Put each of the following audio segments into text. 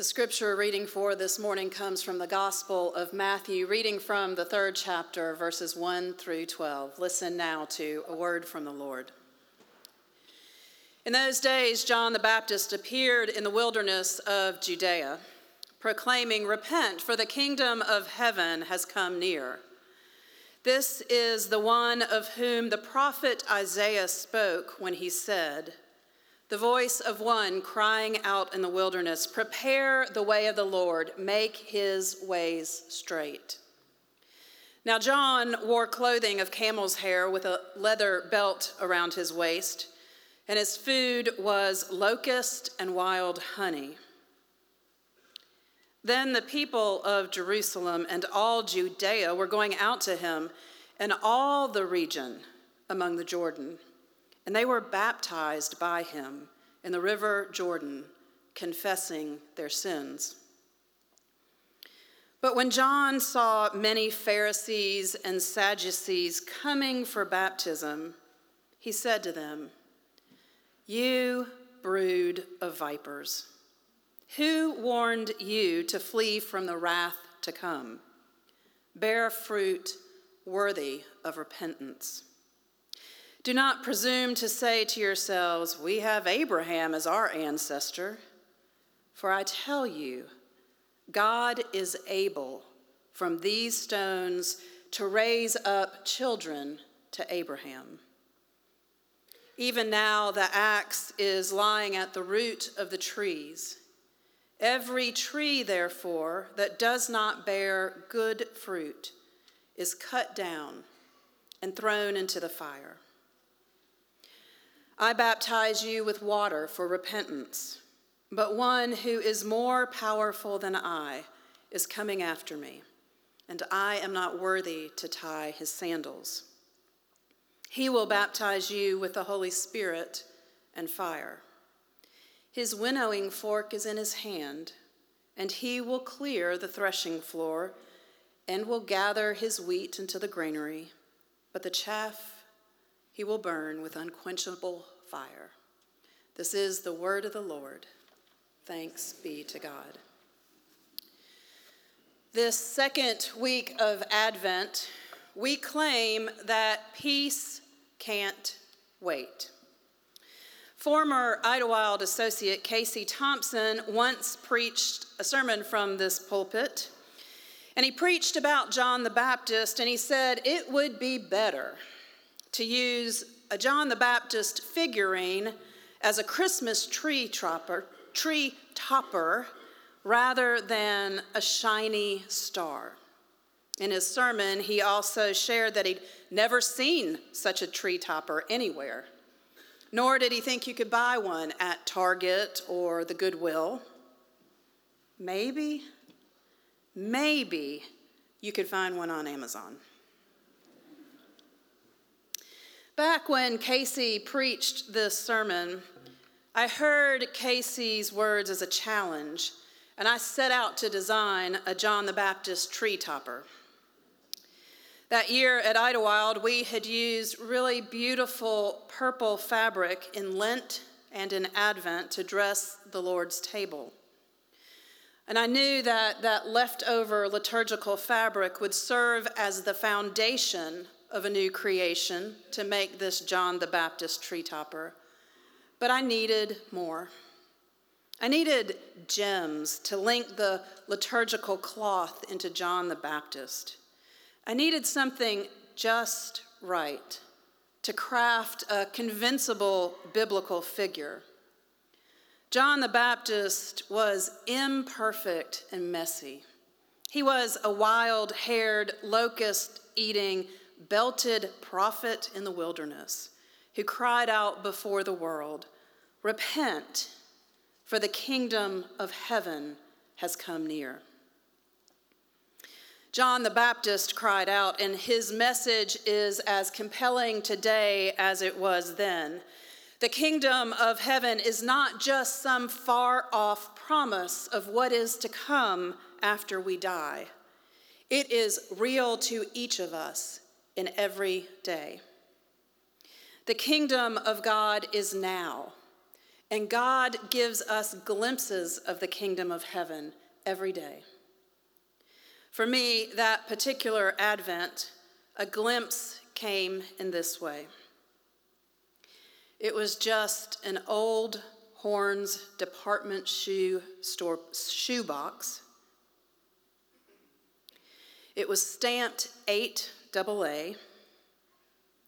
The scripture reading for this morning comes from the Gospel of Matthew, reading from the third chapter, verses 1 through 12. Listen now to a word from the Lord. In those days, John the Baptist appeared in the wilderness of Judea, proclaiming, Repent, for the kingdom of heaven has come near. This is the one of whom the prophet Isaiah spoke when he said, the voice of one crying out in the wilderness, Prepare the way of the Lord, make his ways straight. Now, John wore clothing of camel's hair with a leather belt around his waist, and his food was locust and wild honey. Then the people of Jerusalem and all Judea were going out to him, and all the region among the Jordan and they were baptized by him in the river Jordan, confessing their sins. But when John saw many Pharisees and Sadducees coming for baptism, he said to them, You brood of vipers, who warned you to flee from the wrath to come? Bear fruit worthy of repentance. Do not presume to say to yourselves, We have Abraham as our ancestor. For I tell you, God is able from these stones to raise up children to Abraham. Even now, the axe is lying at the root of the trees. Every tree, therefore, that does not bear good fruit is cut down and thrown into the fire. I baptize you with water for repentance, but one who is more powerful than I is coming after me, and I am not worthy to tie his sandals. He will baptize you with the Holy Spirit and fire. His winnowing fork is in his hand, and he will clear the threshing floor and will gather his wheat into the granary, but the chaff he will burn with unquenchable fire. This is the word of the Lord. Thanks be to God. This second week of Advent, we claim that peace can't wait. Former Idlewild associate Casey Thompson once preached a sermon from this pulpit, and he preached about John the Baptist, and he said it would be better to use a John the Baptist figurine as a Christmas tree topper, tree topper rather than a shiny star. In his sermon, he also shared that he'd never seen such a tree topper anywhere, nor did he think you could buy one at Target or the Goodwill. Maybe, maybe you could find one on Amazon. Back when Casey preached this sermon, I heard Casey's words as a challenge, and I set out to design a John the Baptist tree topper. That year at Idlewild, we had used really beautiful purple fabric in Lent and in Advent to dress the Lord's table. And I knew that that leftover liturgical fabric would serve as the foundation of a new creation to make this John the Baptist tree topper, but I needed more. I needed gems to link the liturgical cloth into John the Baptist. I needed something just right to craft a convincible biblical figure. John the Baptist was imperfect and messy. He was a wild haired, locust eating, belted prophet in the wilderness who cried out before the world, Repent, for the kingdom of heaven has come near. John the Baptist cried out, and his message is as compelling today as it was then. The kingdom of heaven is not just some far off promise of what is to come after we die. It is real to each of us in every day. The kingdom of God is now, And God gives us glimpses of the kingdom of heaven every day. For me, that particular Advent, a glimpse came in this way. It was just an old Horne's department shoe store shoe box. It was stamped 8 AA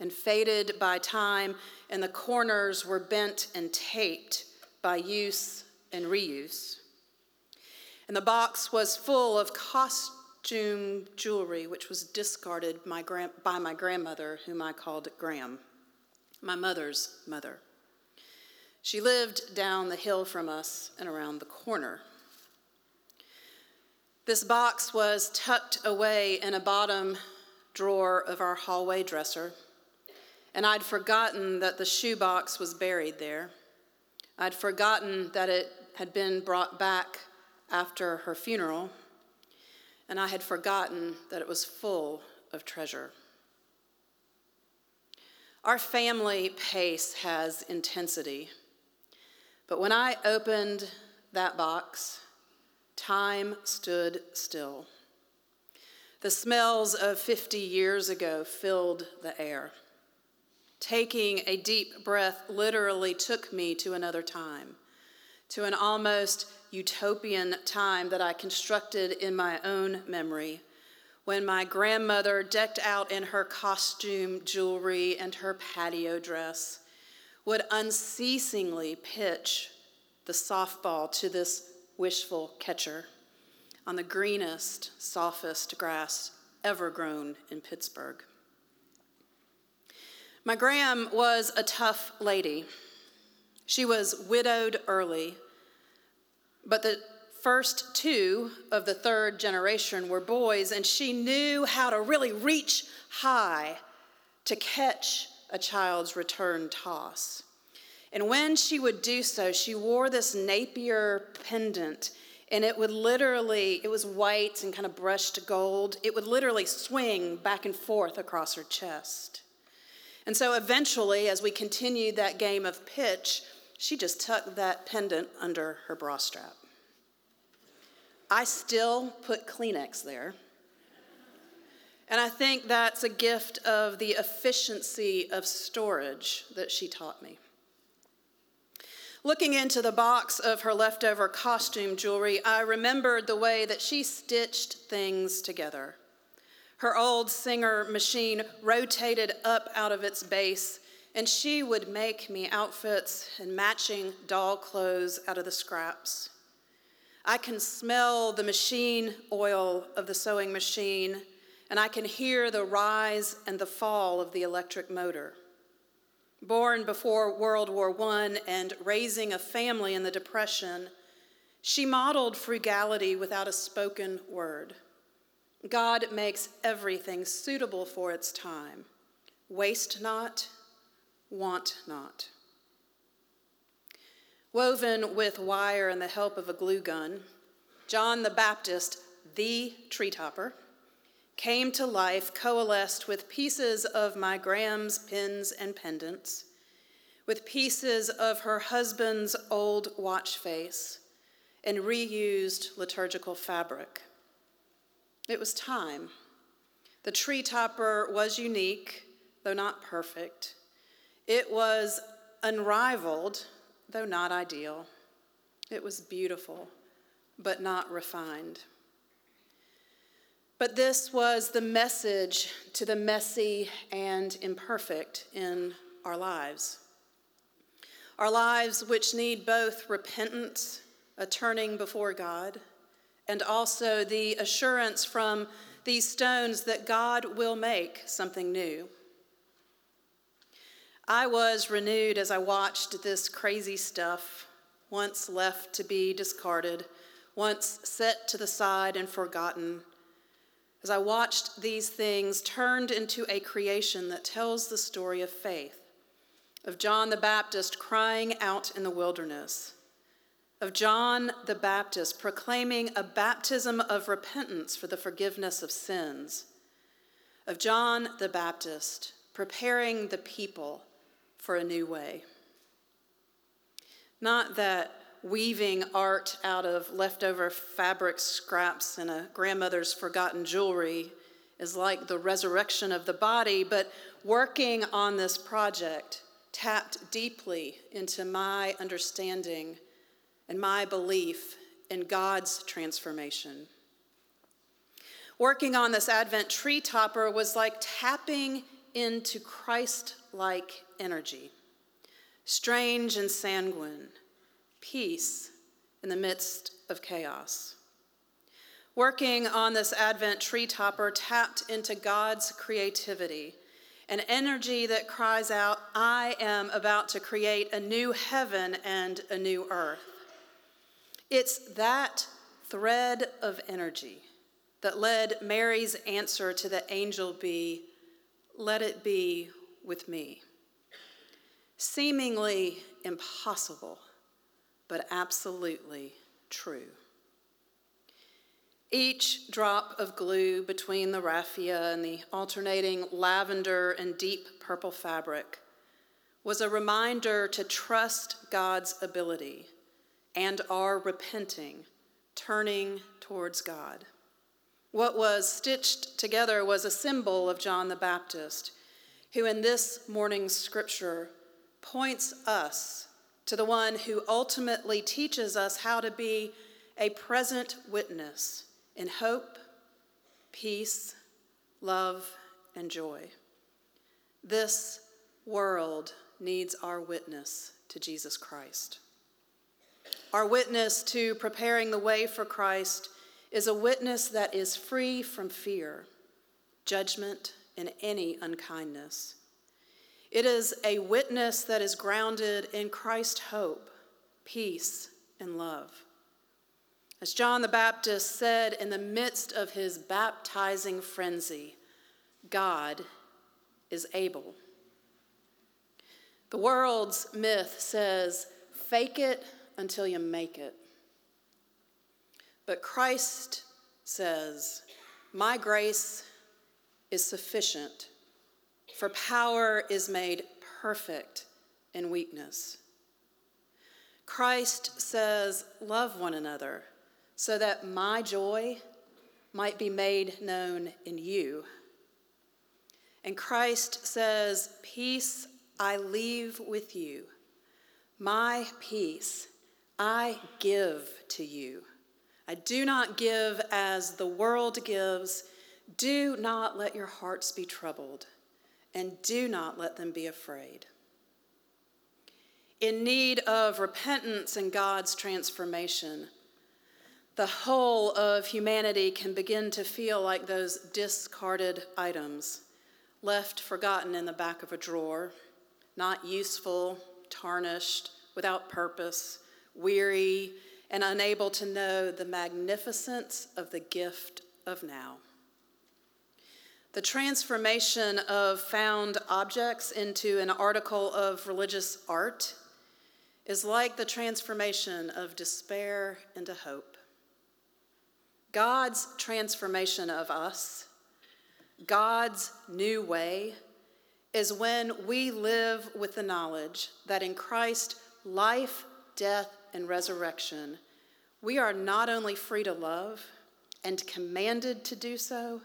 and faded by time, and the corners were bent and taped by use and reuse. And the box was full of costume jewelry, which was discarded my by my grandmother, whom I called Gram, my mother's mother. She lived down the hill from us and around the corner. This box was tucked away in a bottom drawer of our hallway dresser, and I'd forgotten that the shoebox was buried there. I'd forgotten that it had been brought back after her funeral, and I had forgotten that it was full of treasure. Our family pace has intensity, but when I opened that box, time stood still. The smells of 50 years ago filled the air. Taking a deep breath literally took me to another time, to an almost utopian time that I constructed in my own memory when my grandmother, decked out in her costume jewelry and her patio dress, would unceasingly pitch the softball to this wishful catcher on the greenest, softest grass ever grown in Pittsburgh. My Gram was a tough lady. She was widowed early, but the first two of the third generation were boys, and she knew how to really reach high to catch a child's return toss. And when she would do so, she wore this Napier pendant, and it would literally, it was white and kind of brushed gold. It would literally swing back and forth across her chest. And so eventually, as we continued that game of pitch, she just tucked that pendant under her bra strap. I still put Kleenex there. And I think that's a gift of the efficiency of storage that she taught me. Looking into the box of her leftover costume jewelry, I remembered the way that she stitched things together. Her old Singer machine rotated up out of its base, and she would make me outfits and matching doll clothes out of the scraps. I can smell the machine oil of the sewing machine, and I can hear the rise and the fall of the electric motor. Born before World War I and raising a family in the Depression, she modeled frugality without a spoken word. God makes everything suitable for its time. Waste not, want not. Woven with wire and the help of a glue gun, John the Baptist, the tree topper, came to life coalesced with pieces of my Gram's pins and pendants, with pieces of her husband's old watch face, and reused liturgical fabric. It was time. The tree topper was unique, though not perfect. It was unrivaled, though not ideal. It was beautiful, but not refined. But this was the message to the messy and imperfect in our lives. Our lives, which need both repentance, a turning before God, and also the assurance from these stones that God will make something new. I was renewed as I watched this crazy stuff, once left to be discarded, once set to the side and forgotten. As I watched these things turned into a creation that tells the story of faith, of John the Baptist crying out in the wilderness, of John the Baptist proclaiming a baptism of repentance for the forgiveness of sins, of John the Baptist preparing the people for a new way. Not that weaving art out of leftover fabric scraps and a grandmother's forgotten jewelry is like the resurrection of the body, but working on this project tapped deeply into my understanding and my belief in God's transformation. Working on this Advent tree topper was like tapping into Christ like energy, strange and sanguine, peace in the midst of chaos. Working on this Advent tree topper tapped into God's creativity, an energy that cries out, I am about to create a new heaven and a new earth. It's that thread of energy that led Mary's answer to the angel be, Let it be with me. Seemingly impossible, but absolutely true. Each drop of glue between the raffia and the alternating lavender and deep purple fabric was a reminder to trust God's ability and our repenting, turning towards God. What was stitched together was a symbol of John the Baptist, who in this morning's scripture points us to the one who ultimately teaches us how to be a present witness in hope, peace, love, and joy. This world needs our witness to Jesus Christ. Our witness to preparing the way for Christ is a witness that is free from fear, judgment, and any unkindness. It is a witness that is grounded in Christ's hope, peace, and love. As John the Baptist said in the midst of his baptizing frenzy, God is able. The world's myth says, fake it until you make it. But Christ says, My grace is sufficient, for power is made perfect in weakness. Christ says, Love one another so that my joy might be made known in you. And Christ says, Peace I leave with you, my peace I give to you. I do not give as the world gives. Do not let your hearts be troubled, and do not let them be afraid. In need of repentance and God's transformation, the whole of humanity can begin to feel like those discarded items left forgotten in the back of a drawer, not useful, tarnished, without purpose, weary, and unable to know the magnificence of the gift of now. The transformation of found objects into an article of religious art is like the transformation of despair into hope. God's transformation of us, God's new way, is when we live with the knowledge that in Christ, life, death, and resurrection, we are not only free to love and commanded to do so,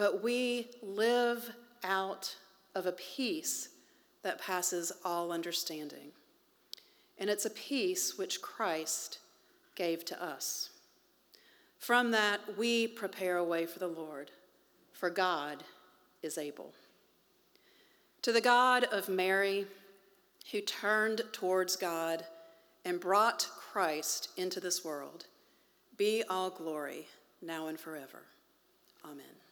but we live out of a peace that passes all understanding. And it's a peace which Christ gave to us. From that, we prepare a way for the Lord, for God is able. To the God of Mary, who turned towards God and brought Christ into this world, be all glory now and forever. Amen.